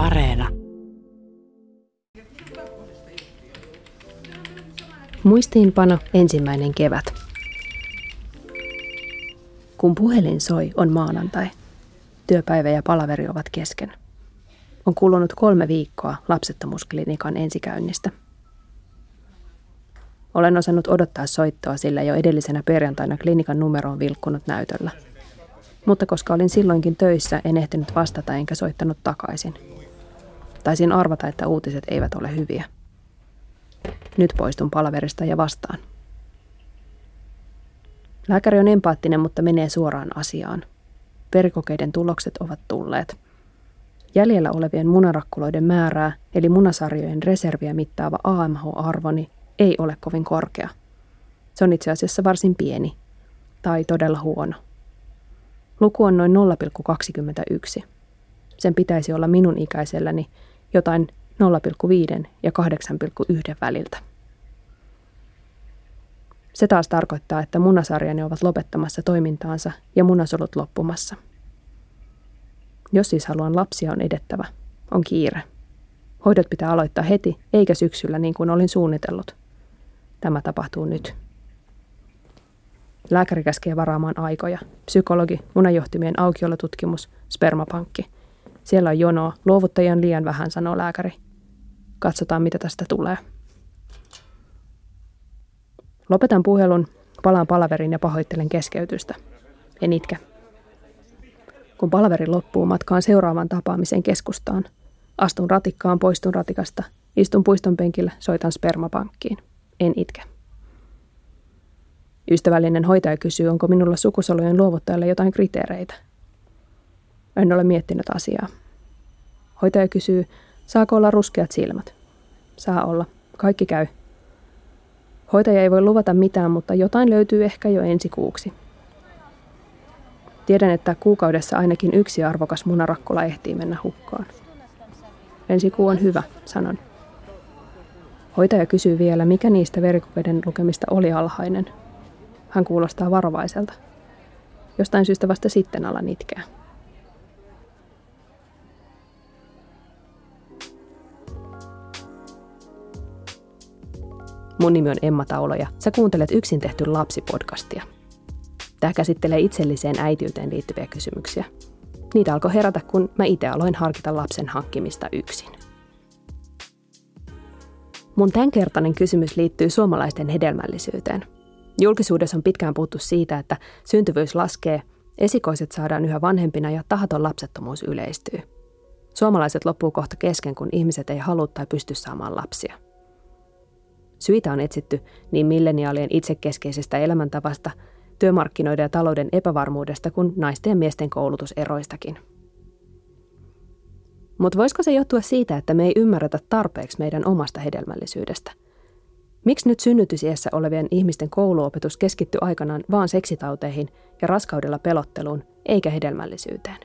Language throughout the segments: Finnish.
Areena. Muistiinpano ensimmäinen kevät. Kun puhelin soi, on maanantai. Työpäivä ja palaveri ovat kesken. On kulunut kolme viikkoa lapsettomuusklinikan ensikäynnistä. Olen osannut odottaa soittoa, sillä jo edellisenä perjantaina klinikan numero on vilkkunut näytöllä. Mutta koska olin silloinkin töissä, en ehtinyt vastata enkä soittanut takaisin. Taisin arvata, että uutiset eivät ole hyviä. Nyt poistun palaverista ja vastaan. Lääkäri on empaattinen, mutta menee suoraan asiaan. Verikokeiden tulokset ovat tulleet. Jäljellä olevien munarakkuloiden määrää, eli munasarjojen reserviä mittaava AMH-arvoni, ei ole kovin korkea. Se on itse asiassa varsin pieni, tai todella huono. Luku on noin 0,21. Sen pitäisi olla minun ikäiselläni jotain 0,5 ja 8,1 väliltä. Se taas tarkoittaa, että munasarjani ovat lopettamassa toimintaansa ja munasolut loppumassa. Jos siis haluan lapsia, on edettävä. On kiire. Hoidot pitää aloittaa heti, eikä syksyllä niin kuin olin suunnitellut. Tämä tapahtuu nyt. Lääkäri käskee varaamaan aikoja. Psykologi, munanjohtimien aukiolotutkimus, spermapankki. Siellä on jonoa, luovuttajia on liian vähän, sanoo lääkäri. Katsotaan, mitä tästä tulee. Lopetan puhelun, palaan palaverin ja pahoittelen keskeytystä. En itke. Kun palaveri loppuu, matkaan seuraavan tapaamisen keskustaan. Astun ratikkaan, poistun ratikasta, istun puiston penkillä, soitan spermapankkiin. En itke. Ystävällinen hoitaja kysyy, onko minulla sukusolujen luovuttajalle jotain kriteereitä. En ole miettinyt asiaa. Hoitaja kysyy, saako olla ruskeat silmät. Saa olla. Kaikki käy. Hoitaja ei voi luvata mitään, mutta jotain löytyy ehkä jo ensi kuuksi. Tiedän, että kuukaudessa ainakin yksi arvokas munarakkula ehtii mennä hukkaan. Ensi kuu on hyvä, sanon. Hoitaja kysyy vielä, mikä niistä verikokeiden lukemista oli alhainen. Hän kuulostaa varovaiselta. Jostain syystä vasta sitten alan itkeä. Mun nimi on Emma Taulo ja sä kuuntelet Yksin tehty lapsipodcastia. Tämä käsittelee itselliseen äitiyteen liittyviä kysymyksiä. Niitä alkoi herätä, kun mä itse aloin harkita lapsen hankkimista yksin. Mun tämänkertainen kysymys liittyy suomalaisten hedelmällisyyteen. Julkisuudessa on pitkään puhuttu siitä, että syntyvyys laskee, esikoiset saadaan yhä vanhempina ja tahaton lapsettomuus yleistyy. Suomalaiset loppuu kohta kesken, kun ihmiset ei halua tai pysty saamaan lapsia – Syitä on etsitty niin milleniaalien itsekeskeisestä elämäntavasta, työmarkkinoiden ja talouden epävarmuudesta kuin naisten ja miesten koulutuseroistakin. Mutta voisiko se johtua siitä, että me ei ymmärretä tarpeeksi meidän omasta hedelmällisyydestä? Miksi nyt synnytysiessä olevien ihmisten kouluopetus keskittyy aikanaan vaan seksitauteihin ja raskaudella pelotteluun, eikä hedelmällisyyteen?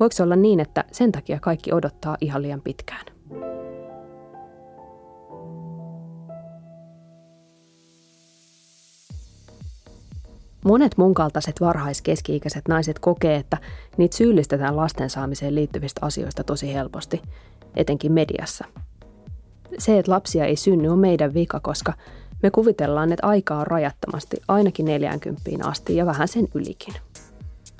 Voiko olla niin, että sen takia kaikki odottaa ihan liian pitkään? Monet mun kaltaiset varhaiskeski-ikäiset naiset kokee, että niitä syyllistetään lasten saamiseen liittyvistä asioista tosi helposti, etenkin mediassa. Se, että lapsia ei synny, on meidän vika, koska me kuvitellaan, että aikaa on rajattomasti ainakin 40 asti ja vähän sen ylikin.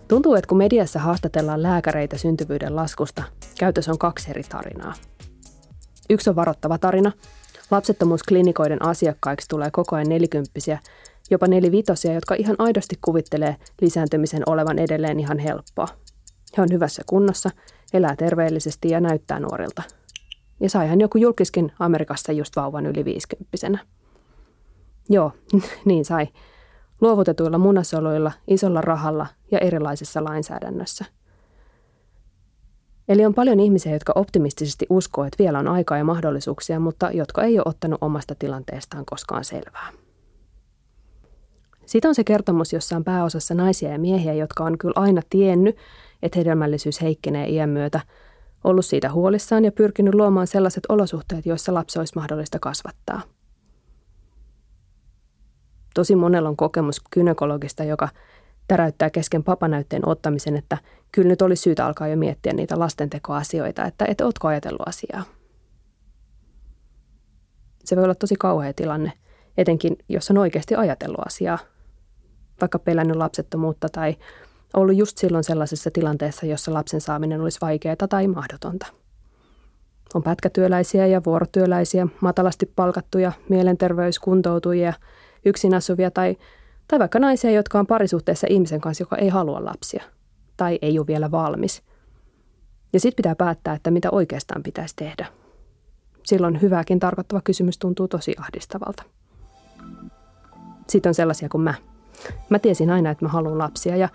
Tuntuu, että kun mediassa haastatellaan lääkäreitä syntyvyyden laskusta, käytössä on kaksi eri tarinaa. Yksi on varoittava tarina. Lapsettomuusklinikoiden asiakkaiksi tulee koko ajan nelikymppisiä, jopa nelivitosia, jotka ihan aidosti kuvittelee lisääntymisen olevan edelleen ihan helppoa. He on hyvässä kunnossa, elää terveellisesti ja näyttää nuorilta. Ja saihan joku julkiskin Amerikassa just vauvan yli viisikymppisenä. Joo, niin sai. Luovutetuilla munasoluilla, isolla rahalla ja erilaisessa lainsäädännössä. Eli on paljon ihmisiä, jotka optimistisesti uskoo, että vielä on aikaa ja mahdollisuuksia, mutta jotka ei ole ottanut omasta tilanteestaan koskaan selvää. Sitten on se kertomus, jossa on pääosassa naisia ja miehiä, jotka on kyllä aina tiennyt, että hedelmällisyys heikkenee iän myötä, ollut siitä huolissaan ja pyrkinyt luomaan sellaiset olosuhteet, joissa lapsi olisi mahdollista kasvattaa. Tosi monella on kokemus kynekologista, joka täräyttää kesken papanäytteen ottamisen, että kyllä nyt olisi syytä alkaa jo miettiä niitä lastentekoasioita, että et ootko ajatellut asiaa. Se voi olla tosi kauhea tilanne, etenkin jos on oikeasti ajatellut asiaa, vaikka pelännyt lapsettomuutta tai ollut just silloin sellaisessa tilanteessa, jossa lapsen saaminen olisi vaikeaa tai mahdotonta. On pätkätyöläisiä ja vuorotyöläisiä, matalasti palkattuja, mielenterveyskuntoutujia, yksin asuvia tai, tai vaikka naisia, jotka on parisuhteessa ihmisen kanssa, joka ei halua lapsia tai ei ole vielä valmis. Ja sitten pitää päättää, että mitä oikeastaan pitäisi tehdä. Silloin hyvääkin tarkoittava kysymys tuntuu tosi ahdistavalta. Sitten on sellaisia kuin mä. Mä tiesin aina, että mä haluan lapsia ja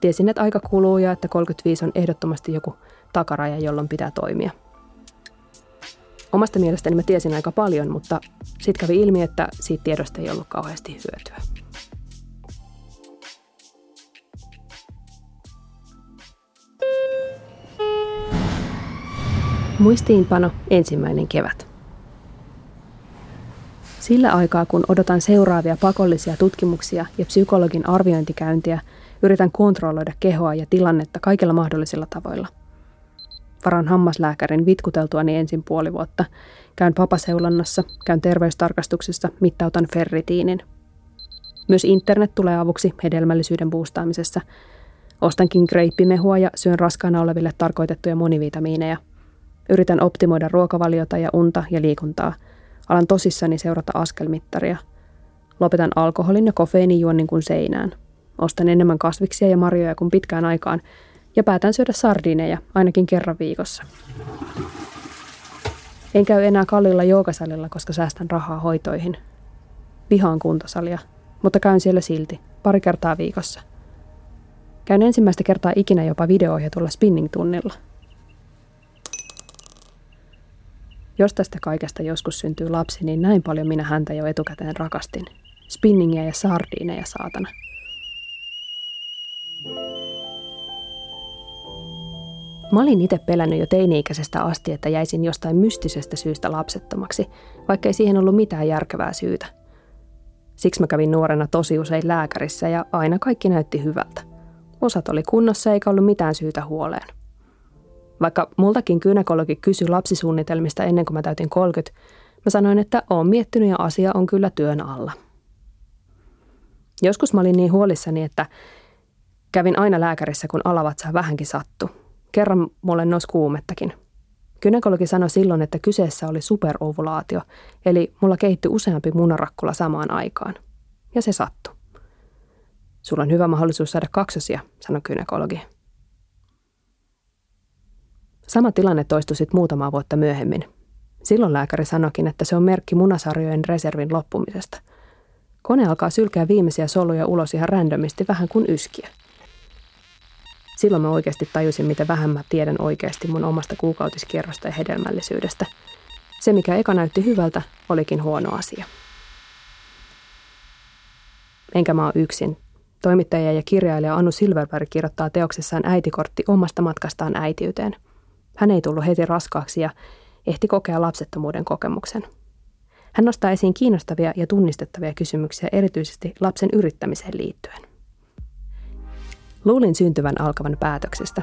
tiesin, että aika kuluu ja että 35 on ehdottomasti joku takaraja, jolloin pitää toimia. Omasta mielestäni mä tiesin aika paljon, mutta sitten kävi ilmi, että siitä tiedosta ei ollut kauheasti hyötyä. Muistiinpano ensimmäinen kevät. Sillä aikaa, kun odotan seuraavia pakollisia tutkimuksia ja psykologin arviointikäyntiä, yritän kontrolloida kehoa ja tilannetta kaikilla mahdollisilla tavoilla. Varan hammaslääkärin vitkuteltuani ensin puoli vuotta. Käyn papaseulannassa, käyn terveystarkastuksessa, mittautan ferritiinin. Myös internet tulee avuksi hedelmällisyyden boostaamisessa. Ostankin greippimehua ja syön raskaana oleville tarkoitettuja monivitamiineja. Yritän optimoida ruokavaliota ja unta ja liikuntaa – Alan tosissani seurata askelmittaria. Lopetan alkoholin ja kofeiinijuonnin kuin seinään. Ostan enemmän kasviksia ja marjoja kuin pitkään aikaan ja päätän syödä sardiineja ainakin kerran viikossa. En käy enää kallilla joogasalilla, koska säästän rahaa hoitoihin. Vihaan kuntosalia, mutta käyn siellä silti, pari kertaa viikossa. Käyn ensimmäistä kertaa ikinä jopa videoohjatulla spinning-tunnilla – Jos tästä kaikesta joskus syntyy lapsi, niin näin paljon minä häntä jo etukäteen rakastin. Spinningiä ja sardiineja, saatana. Mä olin itse pelännyt jo teini-ikäisestä asti, että jäisin jostain mystisestä syystä lapsettomaksi, vaikka ei siihen ollut mitään järkevää syytä. Siksi mä kävin nuorena tosi usein lääkärissä ja aina kaikki näytti hyvältä. Osat oli kunnossa eikä ollut mitään syytä huoleen. Vaikka multakin kynekologi kysyi lapsisuunnitelmista ennen kuin mä täytin 30, mä sanoin, että oon miettinyt ja asia on kyllä työn alla. Joskus mä olin niin huolissani, että kävin aina lääkärissä, kun alavatsa vähänkin sattu. Kerran mulle nousi kuumettakin. Kynekologi sanoi silloin, että kyseessä oli superovulaatio, eli mulla kehittyi useampi munarakkula samaan aikaan. Ja se sattui. Sulla on hyvä mahdollisuus saada kaksosia, sanoi kynekologi. Sama tilanne toistui sitten muutamaa vuotta myöhemmin. Silloin lääkäri sanokin, että se on merkki munasarjojen reservin loppumisesta. Kone alkaa sylkää viimeisiä soluja ulos ihan randomisti vähän kuin yskiä. Silloin mä oikeasti tajusin, miten vähän mä tiedän oikeasti mun omasta kuukautiskierrosta ja hedelmällisyydestä. Se, mikä eka näytti hyvältä, olikin huono asia. Enkä mä ole yksin. Toimittaja ja kirjailija Anu Silverberg kirjoittaa teoksessaan äitikortti omasta matkastaan äitiyteen – hän ei tullut heti raskaaksi ja ehti kokea lapsettomuuden kokemuksen. Hän nostaa esiin kiinnostavia ja tunnistettavia kysymyksiä erityisesti lapsen yrittämiseen liittyen. Luulin syntyvän alkavan päätöksestä.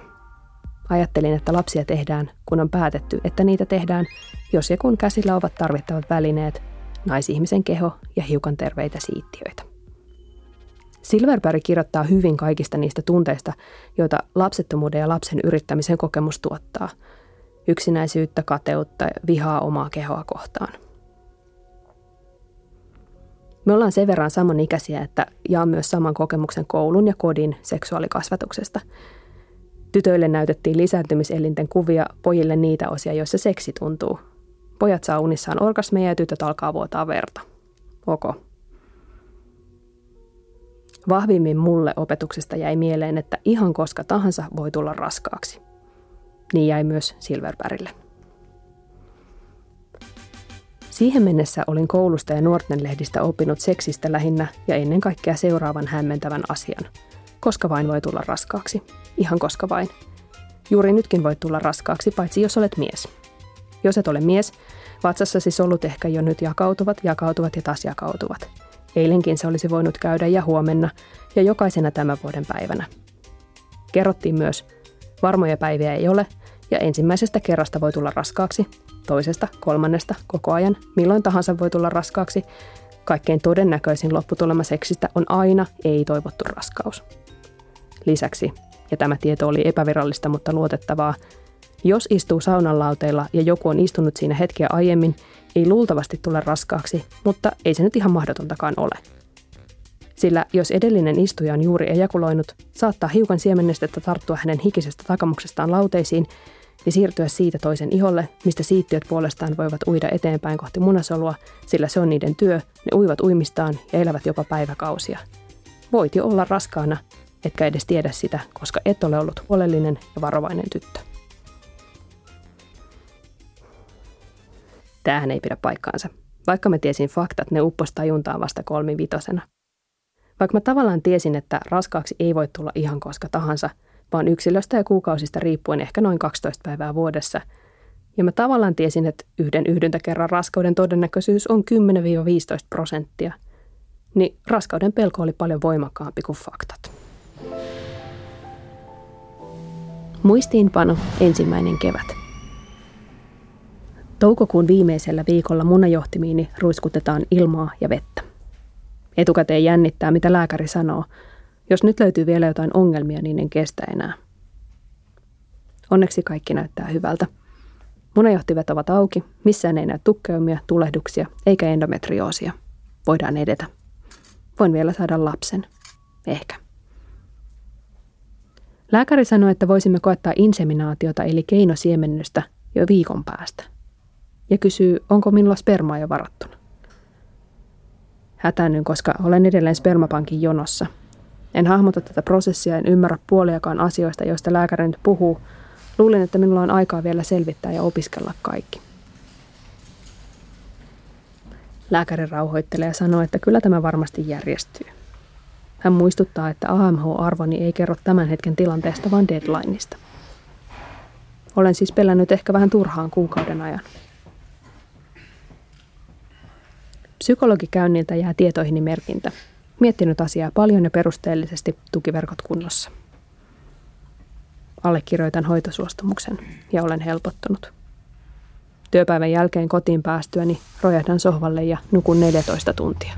Ajattelin, että lapsia tehdään, kun on päätetty, että niitä tehdään, jos ja kun käsillä ovat tarvittavat välineet, naisihmisen keho ja hiukan terveitä siittiöitä. Silverberg kirjoittaa hyvin kaikista niistä tunteista, joita lapsettomuuden ja lapsen yrittämisen kokemus tuottaa. Yksinäisyyttä, kateutta vihaa omaa kehoa kohtaan. Me ollaan sen verran samanikäisiä, että jaa myös saman kokemuksen koulun ja kodin seksuaalikasvatuksesta. Tytöille näytettiin lisääntymiselinten kuvia, pojille niitä osia, joissa seksi tuntuu. Pojat saa unissaan orgasmeja ja tytöt alkaa vuotaa verta. Ok. Vahvimmin mulle opetuksesta jäi mieleen, että ihan koska tahansa voi tulla raskaaksi. Niin jäi myös Silverbergille. Siihen mennessä olin koulusta ja nuorten lehdistä oppinut seksistä lähinnä ja ennen kaikkea seuraavan hämmentävän asian. Koska vain voi tulla raskaaksi. Ihan koska vain. Juuri nytkin voit tulla raskaaksi, paitsi jos olet mies. Jos et ole mies, vatsassasi solut ehkä jo nyt jakautuvat, jakautuvat ja taas jakautuvat – Eilenkin se olisi voinut käydä ja huomenna ja jokaisena tämän vuoden päivänä. Kerrottiin myös, varmoja päiviä ei ole ja ensimmäisestä kerrasta voi tulla raskaaksi, toisesta, kolmannesta, koko ajan, milloin tahansa voi tulla raskaaksi. Kaikkein todennäköisin lopputulema seksistä on aina ei-toivottu raskaus. Lisäksi, ja tämä tieto oli epävirallista mutta luotettavaa, jos istuu saunan lauteilla ja joku on istunut siinä hetkiä aiemmin, ei luultavasti tule raskaaksi, mutta ei se nyt ihan mahdotontakaan ole. Sillä jos edellinen istuja on juuri ejakuloinut, saattaa hiukan siemennestettä tarttua hänen hikisestä takamuksestaan lauteisiin ja siirtyä siitä toisen iholle, mistä siittiöt puolestaan voivat uida eteenpäin kohti munasolua, sillä se on niiden työ, ne uivat uimistaan ja elävät jopa päiväkausia. Voit jo olla raskaana, etkä edes tiedä sitä, koska et ole ollut huolellinen ja varovainen tyttö. Tämähän ei pidä paikkaansa. Vaikka mä tiesin faktat, ne uppos tajuntaan vasta kolmivitosena. Vaikka mä tavallaan tiesin, että raskaaksi ei voi tulla ihan koska tahansa, vaan yksilöstä ja kuukausista riippuen ehkä noin 12 päivää vuodessa. Ja mä tavallaan tiesin, että yhden yhdyntäkerran raskauden todennäköisyys on 10-15 prosenttia. Niin raskauden pelko oli paljon voimakkaampi kuin faktat. Muistiinpano ensimmäinen kevät. Toukokuun viimeisellä viikolla munajohtimiini ruiskutetaan ilmaa ja vettä. Etukäteen jännittää, mitä lääkäri sanoo. Jos nyt löytyy vielä jotain ongelmia, niin en kestä enää. Onneksi kaikki näyttää hyvältä. Munajohtivet ovat auki, missään ei näy tukkeumia, tulehduksia eikä endometrioosia. Voidaan edetä. Voin vielä saada lapsen. Ehkä. Lääkäri sanoi, että voisimme koettaa inseminaatiota eli keinosiemennystä jo viikon päästä ja kysyy, onko minulla spermaa jo varattuna. Hätäännyn, koska olen edelleen spermapankin jonossa. En hahmota tätä prosessia, en ymmärrä puoliakaan asioista, joista lääkäri nyt puhuu. Luulin, että minulla on aikaa vielä selvittää ja opiskella kaikki. Lääkäri rauhoittelee ja sanoo, että kyllä tämä varmasti järjestyy. Hän muistuttaa, että AMH-arvoni ei kerro tämän hetken tilanteesta, vaan deadlineista. Olen siis pelännyt ehkä vähän turhaan kuukauden ajan. Psykologikäynniltä jää tietoihini merkintä. Miettinyt asiaa paljon ja perusteellisesti tukiverkot kunnossa. Allekirjoitan hoitosuostumuksen ja olen helpottunut. Työpäivän jälkeen kotiin päästyäni rojahdan sohvalle ja nukun 14 tuntia.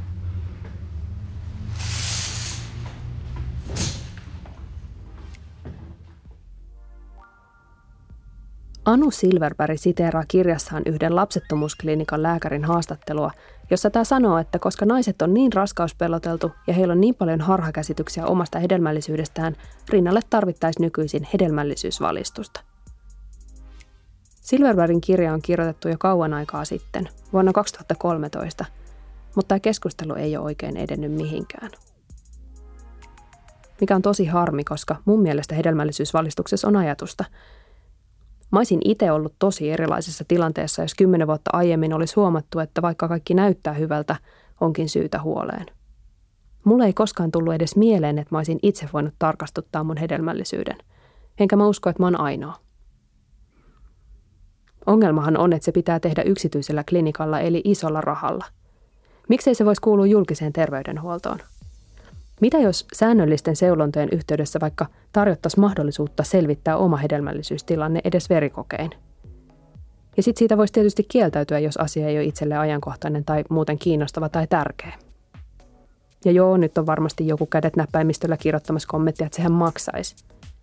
Anu Silverberg siteeraa kirjassaan yhden lapsettomuusklinikan lääkärin haastattelua, jossa tämä sanoo, että koska naiset on niin raskauspeloteltu ja heillä on niin paljon harhakäsityksiä omasta hedelmällisyydestään, rinnalle tarvittaisiin nykyisin hedelmällisyysvalistusta. Silverbergin kirja on kirjoitettu jo kauan aikaa sitten, vuonna 2013, mutta tämä keskustelu ei ole oikein edennyt mihinkään. Mikä on tosi harmi, koska mun mielestä hedelmällisyysvalistuksessa on ajatusta – Mä olisin itse ollut tosi erilaisessa tilanteessa, jos kymmenen vuotta aiemmin olisi huomattu, että vaikka kaikki näyttää hyvältä, onkin syytä huoleen. Mulle ei koskaan tullut edes mieleen, että mä olisin itse voinut tarkastuttaa mun hedelmällisyyden. Enkä mä usko, että mä oon ainoa. Ongelmahan on, että se pitää tehdä yksityisellä klinikalla eli isolla rahalla. Miksei se voisi kuulua julkiseen terveydenhuoltoon? Mitä jos säännöllisten seulontojen yhteydessä vaikka tarjottaisiin mahdollisuutta selvittää oma hedelmällisyystilanne edes verikokein? Ja sitten siitä voisi tietysti kieltäytyä, jos asia ei ole itselle ajankohtainen tai muuten kiinnostava tai tärkeä. Ja joo, nyt on varmasti joku kädet näppäimistöllä kirjoittamassa kommenttia, että sehän maksaisi.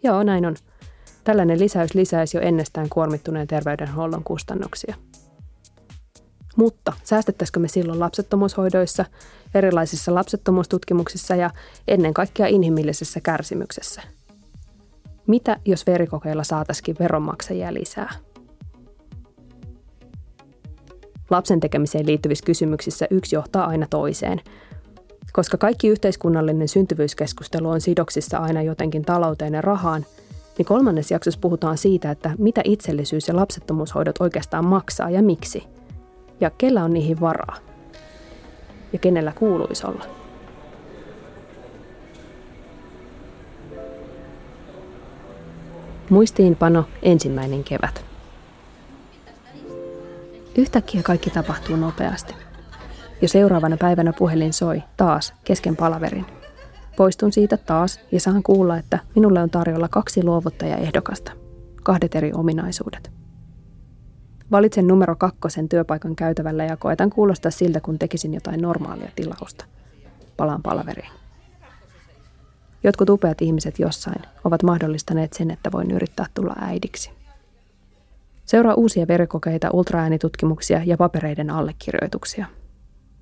Joo, näin on. Tällainen lisäys lisäisi jo ennestään kuormittuneen terveydenhuollon kustannuksia. Mutta säästettäisikö me silloin lapsettomuushoidoissa, erilaisissa lapsettomuustutkimuksissa ja ennen kaikkea inhimillisessä kärsimyksessä? Mitä jos verikokeilla saataisiin veronmaksajia lisää? Lapsen tekemiseen liittyvissä kysymyksissä yksi johtaa aina toiseen. Koska kaikki yhteiskunnallinen syntyvyyskeskustelu on sidoksissa aina jotenkin talouteen ja rahaan, niin kolmannes jaksossa puhutaan siitä, että mitä itsellisyys ja lapsettomuushoidot oikeastaan maksaa ja miksi – ja kellä on niihin varaa ja kenellä kuuluisi olla. Muistiinpano ensimmäinen kevät. Yhtäkkiä kaikki tapahtuu nopeasti. Jo seuraavana päivänä puhelin soi taas kesken palaverin. Poistun siitä taas ja saan kuulla, että minulle on tarjolla kaksi luovuttajaehdokasta. Kahdet eri ominaisuudet. Valitsen numero kakkosen työpaikan käytävällä ja koetan kuulostaa siltä, kun tekisin jotain normaalia tilausta. Palaan palaveriin. Jotkut upeat ihmiset jossain ovat mahdollistaneet sen, että voin yrittää tulla äidiksi. Seuraa uusia verikokeita, ultraäänitutkimuksia ja papereiden allekirjoituksia.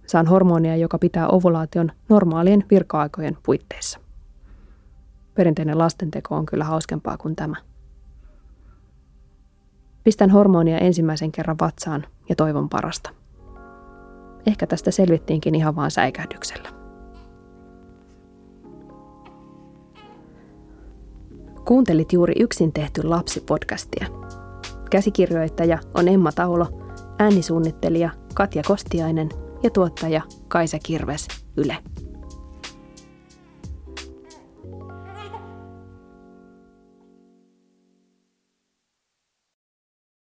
Saan hormonia, joka pitää ovulaation normaalien virka-aikojen puitteissa. Perinteinen lastenteko on kyllä hauskempaa kuin tämä. Pistän hormonia ensimmäisen kerran vatsaan ja toivon parasta. Ehkä tästä selvittiinkin ihan vaan säikähdyksellä. Kuuntelit juuri yksin tehty lapsipodcastia. Käsikirjoittaja on Emma Taulo, äänisuunnittelija Katja Kostiainen ja tuottaja Kaisa Kirves Yle.